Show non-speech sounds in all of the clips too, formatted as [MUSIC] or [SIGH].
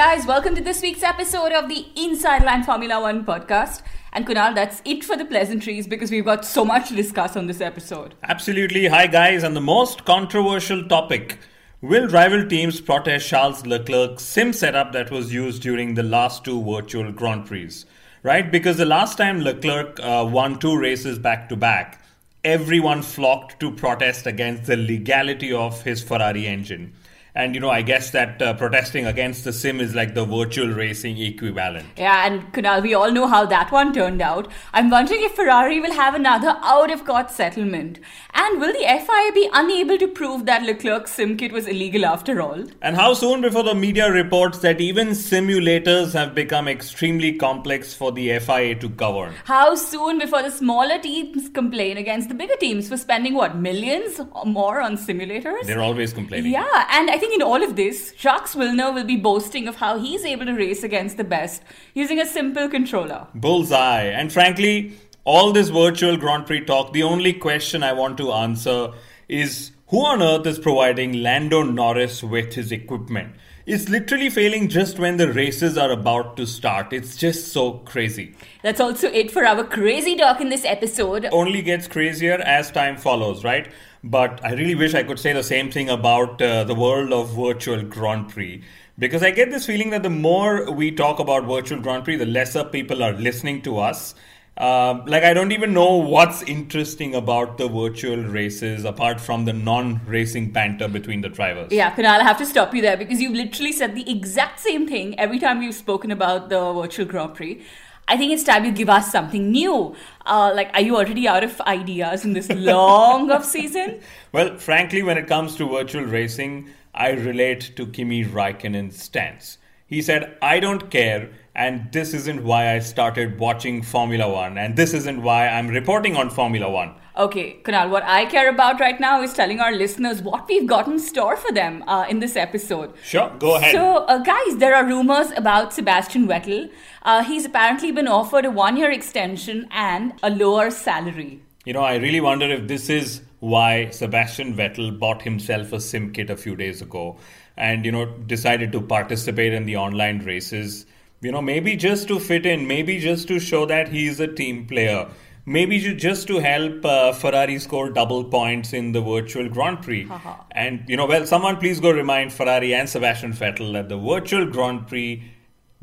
Guys, welcome to this week's episode of the Inside Line Formula One podcast. And Kunal, that's it for the pleasantries because we've got so much to discuss on this episode. Absolutely. Hi, guys. And the most controversial topic Will rival teams protest Charles Leclerc's sim setup that was used during the last two virtual Grand Prix? Right? Because the last time Leclerc uh, won two races back to back, everyone flocked to protest against the legality of his Ferrari engine. And you know, I guess that uh, protesting against the sim is like the virtual racing equivalent. Yeah, and Kunal, we all know how that one turned out. I'm wondering if Ferrari will have another out of court settlement. And will the FIA be unable to prove that Leclerc's sim kit was illegal after all? And how soon before the media reports that even simulators have become extremely complex for the FIA to govern? How soon before the smaller teams complain against the bigger teams for spending what, millions or more on simulators? They're always complaining. Yeah, and I think in all of this, Jacques Wilner will be boasting of how he's able to race against the best using a simple controller. Bullseye. And frankly, all this virtual Grand Prix talk, the only question I want to answer is who on earth is providing Lando Norris with his equipment? It's literally failing just when the races are about to start. It's just so crazy. That's also it for our crazy talk in this episode. Only gets crazier as time follows, right? But I really wish I could say the same thing about uh, the world of virtual Grand Prix. Because I get this feeling that the more we talk about virtual Grand Prix, the lesser people are listening to us. Um, like I don't even know what's interesting about the virtual races apart from the non-racing banter between the drivers. Yeah, Kunal, I have to stop you there because you've literally said the exact same thing every time we've spoken about the virtual Grand Prix. I think it's time you give us something new. Uh, like, are you already out of ideas in this long off season? [LAUGHS] Well, frankly, when it comes to virtual racing, I relate to Kimi Raikkonen's stance. He said, I don't care, and this isn't why I started watching Formula One, and this isn't why I'm reporting on Formula One. Okay, Kunal, what I care about right now is telling our listeners what we've got in store for them uh, in this episode. Sure, go ahead. So, uh, guys, there are rumors about Sebastian Vettel. Uh, he's apparently been offered a one year extension and a lower salary. You know, I really wonder if this is why Sebastian Vettel bought himself a sim kit a few days ago and, you know, decided to participate in the online races. You know, maybe just to fit in, maybe just to show that he's a team player maybe just to help uh, Ferrari score double points in the virtual Grand Prix. and, you know, well, someone please go remind Ferrari and Sebastian Vettel that the virtual Grand Prix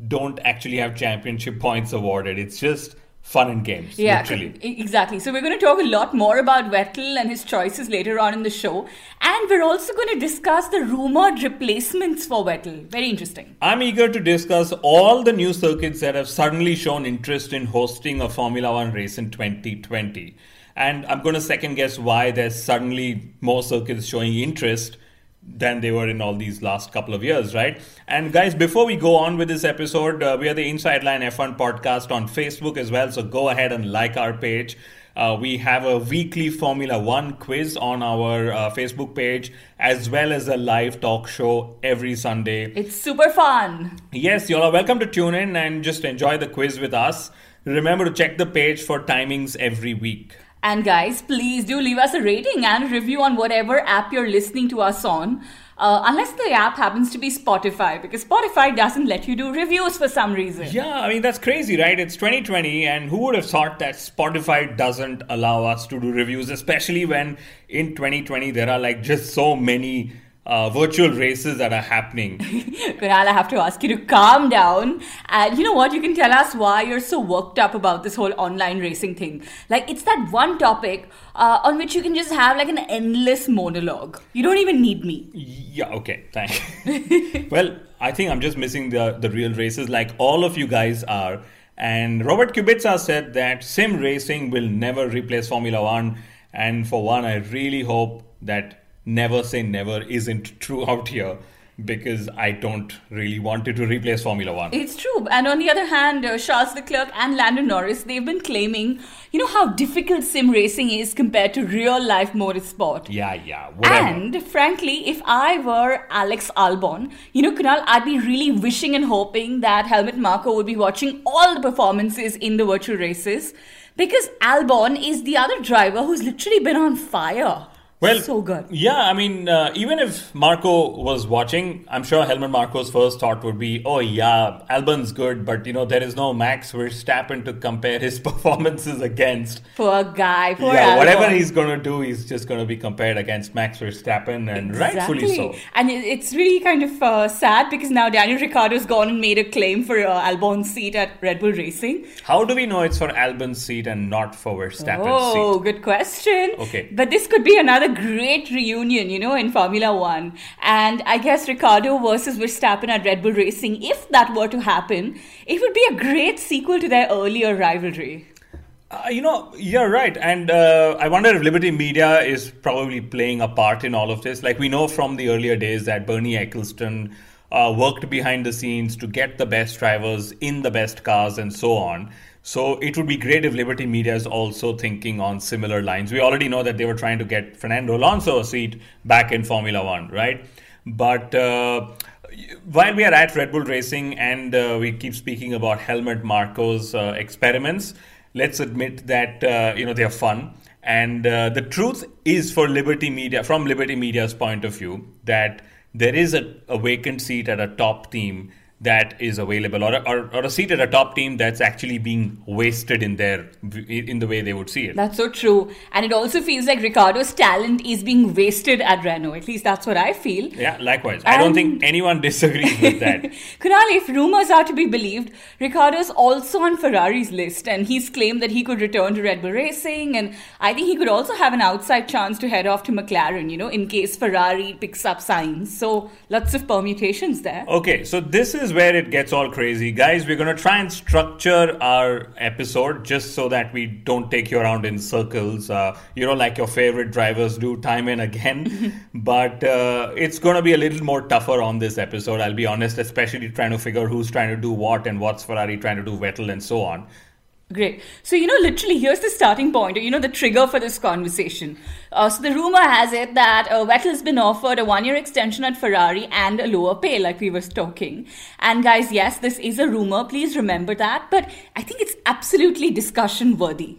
don't actually have championship points awarded. It's just fun and games. Yeah, literally. exactly. So we're going to talk a lot more about Vettel and his choices later on in the show, and we're also going to discuss the rumored replacements for Vettel. Very interesting. I'm eager to discuss all the new circuits that have suddenly shown interest in hosting a Formula One race in 2020. And I'm going to second guess why there's suddenly more circuits showing interest than they were in all these last couple of years, right? And guys, before we go on with this episode, uh, we are the Inside Line F1 podcast on Facebook as well. So go ahead and like our page. Uh, we have a weekly Formula One quiz on our uh, Facebook page, as well as a live talk show every Sunday. It's super fun. Yes, you all are welcome to tune in and just enjoy the quiz with us. Remember to check the page for timings every week. And guys, please do leave us a rating and review on whatever app you're listening to us on. Uh, unless the app happens to be Spotify, because Spotify doesn't let you do reviews for some reason. Yeah, I mean, that's crazy, right? It's 2020, and who would have thought that Spotify doesn't allow us to do reviews, especially when in 2020 there are like just so many uh, virtual races that are happening. [LAUGHS] Kunal, I have to ask you to calm down. And you know what? You can tell us why you're so worked up about this whole online racing thing. Like, it's that one topic uh, on which you can just have like an endless monologue. You don't even need me. Yeah, okay, thanks. [LAUGHS] well, I think I'm just missing the, the real races like all of you guys are. And Robert Kubica said that sim racing will never replace Formula One. And for one, I really hope that never say never isn't true out here because I don't really want it to replace Formula One. It's true. And on the other hand, uh, Charles Leclerc and Lando Norris, they've been claiming, you know, how difficult sim racing is compared to real life motorsport. Yeah, yeah. Whatever. And frankly, if I were Alex Albon, you know, Kunal, I'd be really wishing and hoping that Helmut Marko would be watching all the performances in the virtual races because Albon is the other driver who's literally been on fire. Well, so good. Yeah, I mean, uh, even if Marko was watching, I'm sure Helmut Marko's first thought would be, "Oh yeah, Albon's good, but you know there is no Max Verstappen to compare his [LAUGHS] performances against." Poor guy. Poor yeah, Albon. whatever he's going to do, he's just going to be compared against Max Verstappen, and rightfully so. And it's really kind of uh, sad because now Daniel Ricciardo's gone and made a claim for uh, Albon's seat at Red Bull Racing. How do we know it's for Albon's seat and not for Verstappen's Oh, seat? Oh, good question. Okay. But this could be another great reunion, you know, in Formula One. And I guess Ricciardo versus Verstappen at Red Bull Racing, if that were to happen, it would be a great sequel to their earlier rivalry. Uh, you know, you're right. And uh, I wonder if Liberty Media is probably playing a part in all of this. Like, we know from the earlier days that Bernie Ecclestone uh, worked behind the scenes to get the best drivers in the best cars and so on. So it would be great if Liberty Media is also thinking on similar lines. We already know that they were trying to get Fernando Alonso a seat back in Formula One, right? But uh, while we are at Red Bull Racing and uh, we keep speaking about Helmut Marko's uh, experiments, let's admit that uh, you know they are fun. And uh, the truth is, for Liberty Media, from Liberty Media's point of view, that there is a, a vacant seat at a top team that is available, or a, or, or a seat at a top team that's actually being wasted in their in the way they would see it. That's so true. And it also feels like Ricciardo's talent is being wasted at Renault. At least that's what I feel. Yeah, likewise. I don't think anyone [LAUGHS] disagrees with that. [LAUGHS] Kunal, if rumors are to be believed, Ricciardo's also on Ferrari's list, and he's claimed that he could return to Red Bull Racing, and I think he could also have an outside chance to head off to McLaren, you know, in case Ferrari picks up Sainz. So lots of permutations there. Okay, so this is where it gets all crazy. Guys, we're going to try and structure our episode just so that we don't take you around in circles, uh, you know, like your favorite drivers do time and again. [LAUGHS] but uh, it's going to be a little more tougher on this episode, I'll be honest, especially trying to figure who's trying to do what and what's Ferrari trying to do, Vettel, and so on. Great. So, you know, literally, here's the starting point, or, you know, the trigger for this conversation. Uh, so, the rumor has it that uh, Vettel's been offered a one year extension at Ferrari and a lower pay, like we were talking. And, guys, yes, this is a rumor. Please remember that. But I think it's absolutely discussion worthy.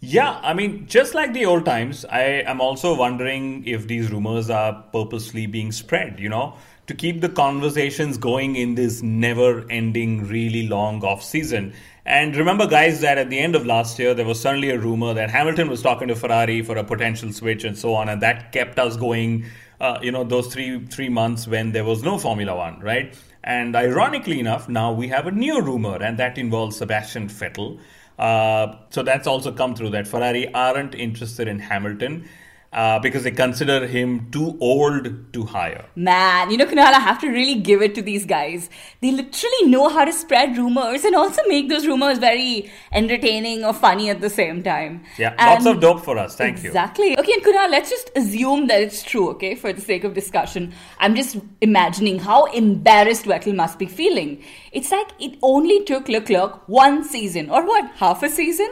Yeah, I mean, just like the old times, I am also wondering if these rumors are purposely being spread, you know, to keep the conversations going in this never ending, really long off season. And remember, guys, that at the end of last year, there was suddenly a rumor that Hamilton was talking to Ferrari for a potential switch and so on, and that kept us going, uh, you know, those three three months when there was no Formula One, right? And ironically enough, now we have a new rumor, and that involves Sebastian Vettel. Uh, so that's also come through that Ferrari aren't interested in Hamilton uh, because they consider him too old to hire. Man, you know, Kunal, I have to really give it to these guys. They literally know how to spread rumors and also make those rumors very entertaining or funny at the same time. Yeah, And- lots of dope for us. Thank you. Exactly. Okay, and Kunal, let's just assume that it's true, okay, for the sake of discussion. I'm just imagining how embarrassed Vettel must be feeling. It's like it only took Leclerc one season, or what, half a season?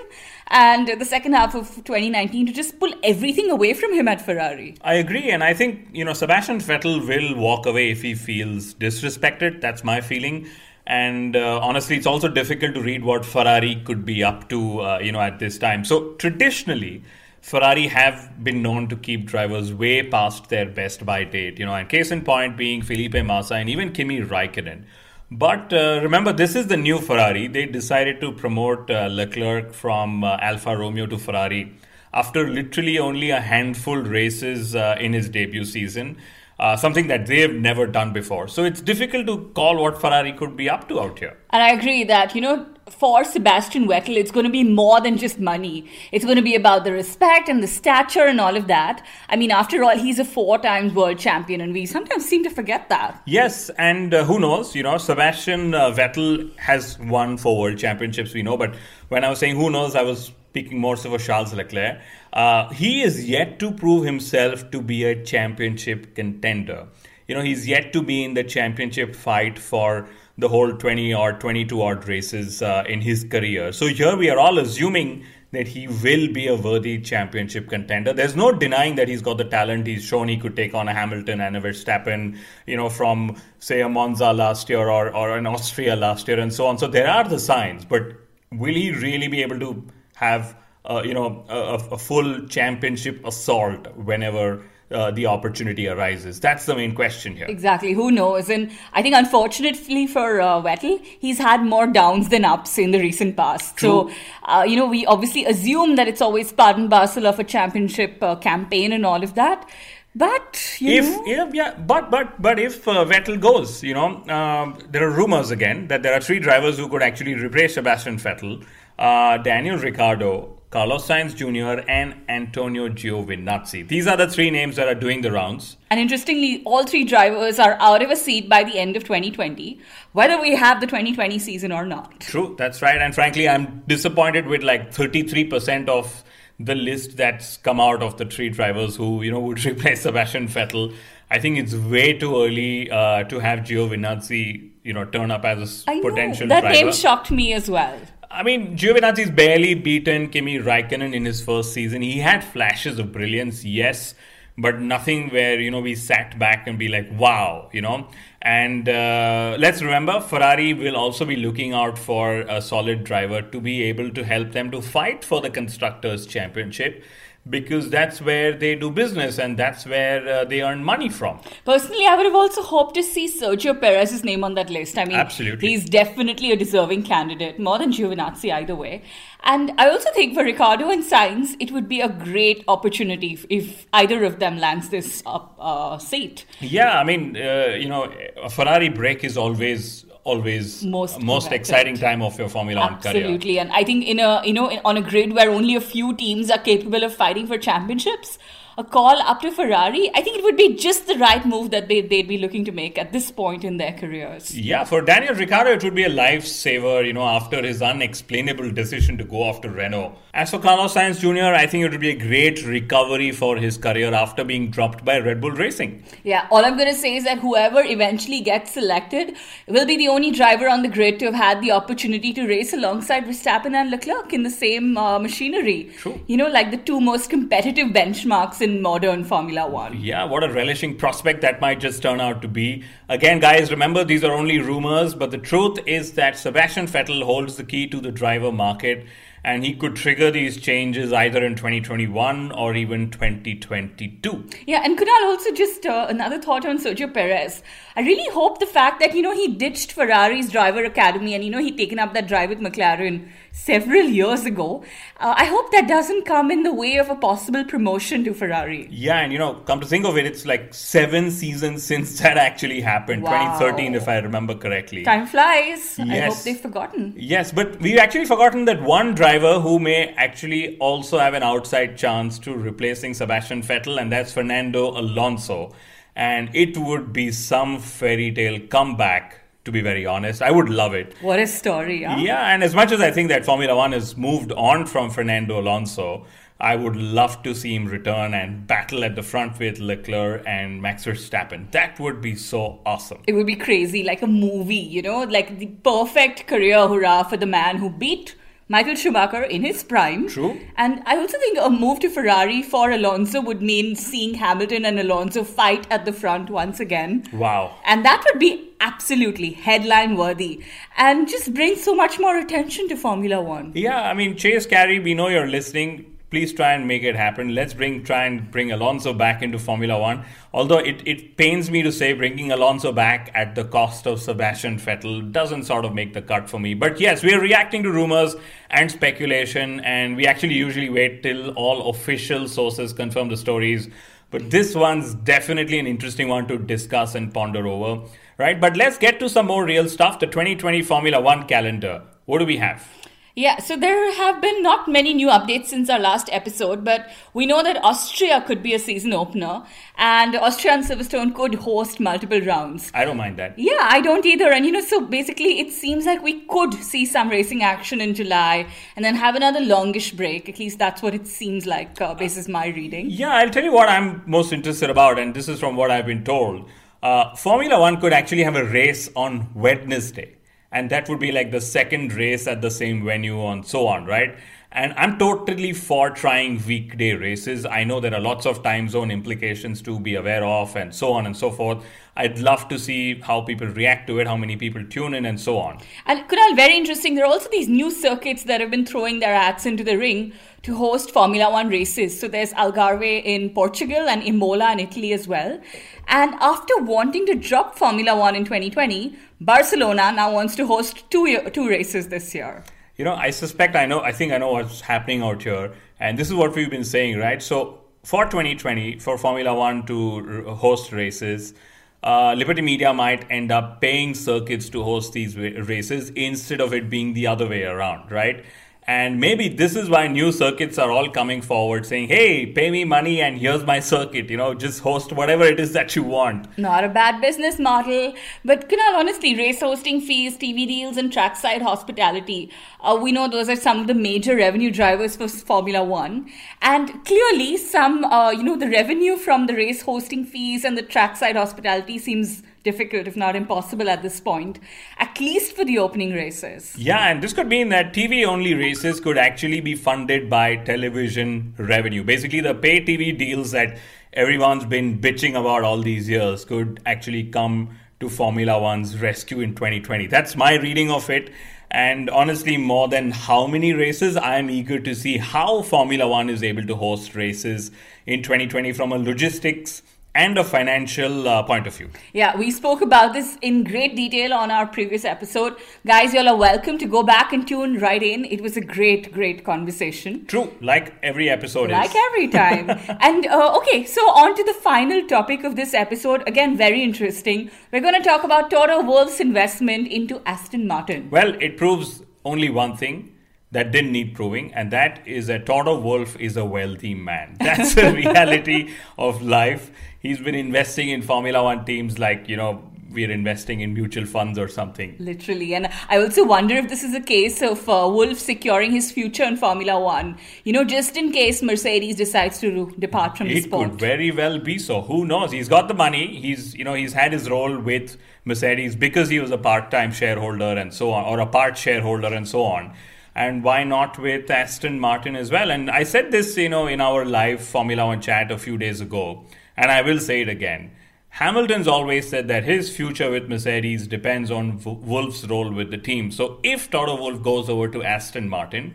And the second half of 2019 to just pull everything away from him at Ferrari. I agree, and I think you know Sebastian Vettel will walk away if he feels disrespected. That's my feeling. And uh, honestly, it's also difficult to read what Ferrari could be up to, uh, you know, at this time. So traditionally, Ferrari have been known to keep drivers way past their best by date, you know, and case in point being Felipe Massa and even Kimi Raikkonen. But uh, remember, this is the new Ferrari. They decided to promote uh, Leclerc from uh, Alfa Romeo to Ferrari after literally only a handful races uh, in his debut season. uh, something that they've never done before. So it's difficult to call what Ferrari could be up to out here. And I agree that, you know, for Sebastian Vettel, it's going to be more than just money. It's going to be about the respect and the stature and all of that. I mean, after all, he's a four times world champion, and we sometimes seem to forget that. Yes, and uh, who knows? You know, Sebastian uh, Vettel has won four world championships, we know, but when I was saying who knows, I was speaking more so for Charles Leclerc. Uh, he is yet to prove himself to be a championship contender. You know, he's yet to be in the championship fight for the whole 20 or 22 odd races uh, in his career. So here we are all assuming that he will be a worthy championship contender. There's no denying that he's got the talent. He's shown he could take on a Hamilton and a Verstappen, you know, from say a Monza last year or, or an Austria last year and so on. So there are the signs, but will he really be able to have, uh, you know, a, a full championship assault whenever uh, the opportunity arises? That's the main question here. Exactly. Who knows? And I think, unfortunately for uh, Vettel, he's had more downs than ups in the recent past. True. So, uh, you know, we obviously assume that it's always part and parcel of a championship uh, campaign and all of that. But you if know, yeah, yeah, but but but if uh, Vettel goes, you know, um, there are rumors again that there are three drivers who could actually replace Sebastian Vettel: uh, Daniel Ricciardo, Carlos Sainz Jr., and Antonio Giovinazzi. These are the three names that are doing the rounds. and interestingly, all three drivers are out of a seat by the end of 2020, whether we have the 2020 season or not. True, that's right. And frankly, I'm disappointed with like 33% of the list that's come out of the three drivers who you know would [LAUGHS] replace Sebastian Vettel. I think it's way too early uh, to have Giovinazzi, you know, turn up as a I know. potential that driver. name shocked me as well. I mean, Giovinazzi's barely beaten Kimi Raikkonen in his first season. He had flashes of brilliance, yes, but nothing where, you know, we sat back and be like, wow, you know. And uh, let's remember, Ferrari will also be looking out for a solid driver to be able to help them to fight for the Constructors' Championship because that's where they do business and that's where uh, they earn money from. Personally, I would have also hoped to see Sergio Perez's name on that list. I mean, Absolutely. he's definitely a deserving candidate, more than Giovinazzi either way. And I also think for Ricciardo and Sainz, it would be a great opportunity if, if either of them lands this up, uh, seat. Yeah, I mean, uh, you know, a Ferrari break is always always Most most correct. exciting time of your Formula One career. Absolutely, and I think in a you know in, on a grid where only a few teams are capable of fighting for championships, a call up to Ferrari, I think it would be just the right move that they they'd be looking to make at this point in their careers. Yeah, for Daniel Ricciardo, it would be a lifesaver, you know, after his unexplainable decision to go after Renault. As for Carlos Sainz Jr., I think it would be a great recovery for his career after being dropped by Red Bull Racing. Yeah, all I'm going to say is that whoever eventually gets selected will be the only driver on the grid to have had the opportunity to race alongside Verstappen and Leclerc in the same uh, machinery. True. You know, like the two most competitive benchmarks in modern Formula One. Yeah, what a relishing prospect that might just turn out to be. Again, guys, remember these are only rumors, but the truth is that Sebastian Vettel holds the key to the driver market and he could trigger these changes either in 2021 or even 2022. Yeah, and Kunal also just uh, another thought on Sergio Perez. I really hope the fact that you know he ditched Ferrari's driver academy and you know he taken up that drive with McLaren several years ago. Uh, I hope that doesn't come in the way of a possible promotion to Ferrari. Yeah, and you know, come to think of it, it's like seven seasons since [LAUGHS] that actually happened. Wow. 2013, if I remember correctly. Time flies. I Yes. hope they've forgotten. Yes, but we've actually forgotten that one driver who may actually also have an outside chance to replacing Sebastian Vettel, and that's Fernando Alonso. And it would be some fairy tale comeback, to be very honest. I would love it. What a story, huh? Yeah, and as much as I think that Formula One has moved on from Fernando Alonso, I would love to see him return and battle at the front with Leclerc and Max Verstappen. That would be so awesome. It would be crazy, like a movie, you know, like the perfect career hurrah for the man who beat Michael Schumacher in his prime. True. And I also think a move to Ferrari for Alonso would mean seeing Hamilton and Alonso fight at the front once again. Wow. And that would be absolutely headline worthy and just bring so much more attention to Formula One. Yeah, I mean, Chase Carey, we know you're listening. Please try and make it happen. Let's bring try and bring Alonso back into Formula One. Although it, it pains me to say bringing Alonso back at the cost of Sebastian Vettel doesn't sort of make the cut for me. But yes, we're reacting to rumors and speculation, and we actually usually wait till all official sources confirm the stories But this one's definitely an interesting one to discuss and ponder over, right? But let's get to some more real stuff. The 2020 Formula One calendar. What do we have? Yeah, so there have been not many new updates since our last episode, but we know that Austria could be a season opener and Austria and Silverstone could host multiple rounds. I don't mind that. Yeah, I don't either. And you know, so basically, it seems like we could see some racing action in July and then have another longish break. At least that's what it seems like, uh, basis my reading. Yeah, I'll tell you what I'm most interested about, and this is from what I've been told. Uh, Formula One could actually have a race on Wednesday and that would be like the second race at the same venue and so on, right? And I'm totally for trying weekday races. I know there are lots of time zone implications to be aware of and so on and so forth. I'd love to see how people react to it, how many people tune in, and so on. And Kunal, very interesting. There are also these new circuits that have been throwing their hats into the ring to host Formula One races. So there's Algarve in Portugal and Imola in Italy as well. And after wanting to drop Formula One in 2020, Barcelona now wants to host two two races this year. You know, I suspect I know. I think I know what's happening out here, and this is what we've been saying, right? So for 2020, for Formula One to host races. Uh, Liberty Media might end up paying circuits to host these races instead of it being the other way around, right? And maybe this is why new circuits are all coming forward saying, hey, pay me money and here's my circuit, you know, just host whatever it is that you want. Not a bad business model. But Kunal, honestly, race hosting fees, TV deals, and trackside hospitality, uh, we know those are some of the major revenue drivers for Formula One. And clearly, some, uh, you know, the revenue from the race hosting fees and the trackside hospitality seems difficult, if not impossible, at this point, at least for the opening races. Yeah, and this could mean that TV only races could actually be funded by television revenue. Basically, the pay TV deals that everyone's been bitching about all these years could actually come to Formula One's rescue in 2020. That's my reading of it. And honestly, more than how many races, I am eager to see how Formula One is able to host races in 2020 from a logistics and a financial uh, point of view. Yeah, we spoke about this in great detail on our previous episode. Guys, y'all are welcome to go back and tune right in. It was a great, great conversation. True, like every episode like is. every time. [LAUGHS] and uh, okay, so on to the final topic of this episode. Again, very interesting. We're going to talk about Toto Wolff's investment into Aston Martin. Well, it proves only one thing that didn't need proving, and that is that Toto Wolff is a wealthy man. [LAUGHS] That's the reality of life he's been investing in Formula One teams like, you know, we're investing in mutual funds or something. Literally. And I also wonder if this is a case of uh, Wolff securing his future in Formula One, you know, just in case Mercedes decides to depart from it the sport. It could very well be so. Who knows? He's got the money. He's, you know, he's had his role with Mercedes because he was a part time shareholder and so on, or a part shareholder and so on. And why not with Aston Martin as well? And I said this, you know, in our live Formula One chat a few days ago and I will say it again. Hamilton's always said that his future with Mercedes depends on Wolff's role with the team. So if Toto Wolff goes over to Aston Martin,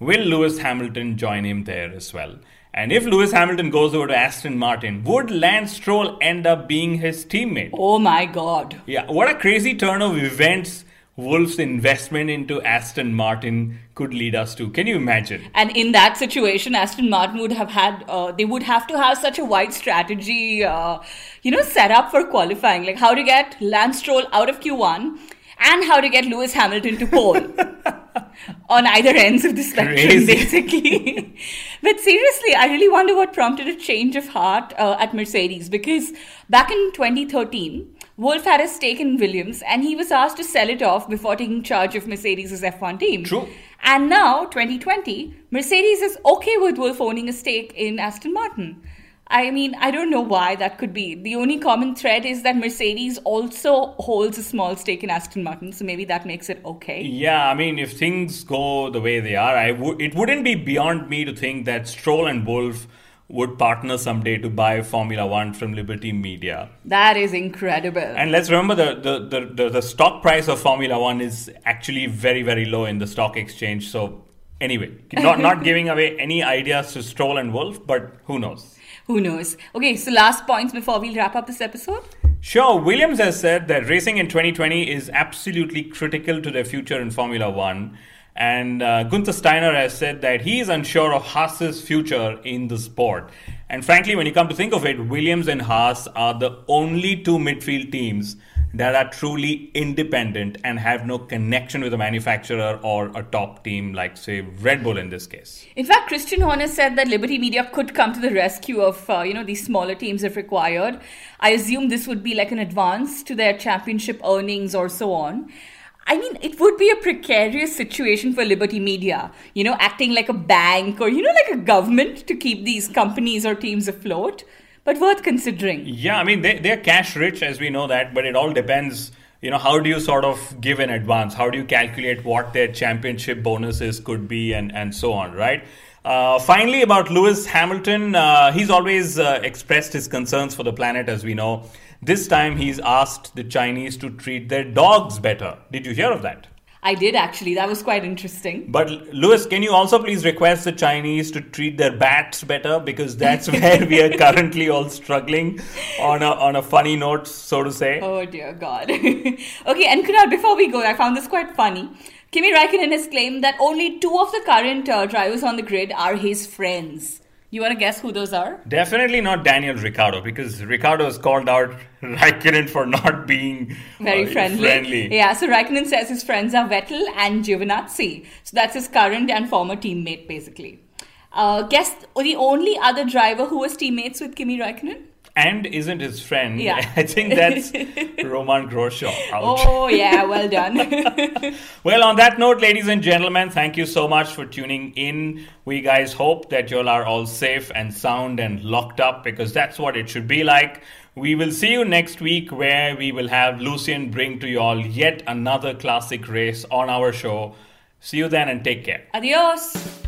will Lewis Hamilton join him there as well? And if Lewis Hamilton goes over to Aston Martin, would Lance Stroll end up being his teammate? Oh my god. Yeah, what a crazy turn of events Wolff's investment into Aston Martin could lead us to. Can you imagine? And in that situation, Aston Martin would have had, uh, they would have to have such a wide strategy, uh, you know, set up for qualifying. Like how to get Lance Stroll out of Q1 and how to get Lewis Hamilton to pole. [LAUGHS] on either ends of the spectrum, Crazy. basically. [LAUGHS] but seriously, I really wonder what prompted a change of heart uh, at Mercedes because back in 2013, Wolff had a stake in Williams and he was asked to sell it off before taking charge of Mercedes' F1 team. True. And now, 2020, Mercedes is okay with Wolff owning a stake in Aston Martin. I mean, I don't know why that could be. The only common thread is that Mercedes also holds a small stake in Aston Martin, so maybe that makes it okay. Yeah, I mean, if things go the way they are, I w- it wouldn't be beyond me to think that Stroll and Wolff would partner someday to buy Formula One from Liberty Media. That is incredible. And let's remember the, the, the, the, the stock price of Formula One is actually very, very low in the stock exchange. So, anyway, [LAUGHS] not, not giving away any ideas to Stroll and Wolff, but who knows? Who knows? Okay, so last points before we wrap up this episode. Sure, Williams has said that racing in 2020 is absolutely critical to their future in Formula One. And uh, Gunther Steiner has said that he is unsure of Haas's future in the sport. And frankly, when you come to think of it, Williams and Haas are the only two midfield teams that are truly independent and have no connection with a manufacturer or a top team like, say, Red Bull in this case. In fact, Christian Horner said that Liberty Media could come to the rescue of uh, you know these smaller teams if required. I assume this would be like an advance to their championship earnings or so on. I mean, it would be a precarious situation for Liberty Media, you know, acting like a bank or, you know, like a government to keep these companies or teams afloat but worth considering. Yeah, I mean, they, they're cash rich, as we know that, but it all depends. You know, how do you sort of give in advance? How do you calculate what their championship bonuses could be and, and so on, right? Uh, finally, about Lewis Hamilton, uh, he's always uh, expressed his concerns for the planet, as we know. This time, he's asked the Chinese to treat their dogs better. Did you hear of that? I did actually. That was quite interesting. But Lewis, can you also please request the Chinese to treat their bats better because that's [LAUGHS] where we are currently all struggling on a on a funny note, so to say. Oh dear God. [LAUGHS] okay, and Kunal, before we go, I found this quite funny. Kimi Raikkonen has claimed that only two of the current uh, drivers on the grid are his friends. You want to guess who those are? Definitely not Daniel Ricciardo because Ricciardo has called out [LAUGHS] Raikkonen for not being very uh, friendly. friendly. Yeah, so Raikkonen says his friends are Vettel and Giovinazzi. So that's his current and former teammate, basically. Uh, guess the only other driver who was teammates with Kimi Raikkonen? And isn't his friend. Yeah. [LAUGHS] I think that's [LAUGHS] Romain. Ouch. Oh, yeah, well done. [LAUGHS] well, on that note, ladies and gentlemen, thank you so much for tuning in. We guys hope that you all are all safe and sound and locked up because that's what it should be like. We will see you next week where we will have Lucian bring to you all yet another classic race on our show. See you then and take care. Adios.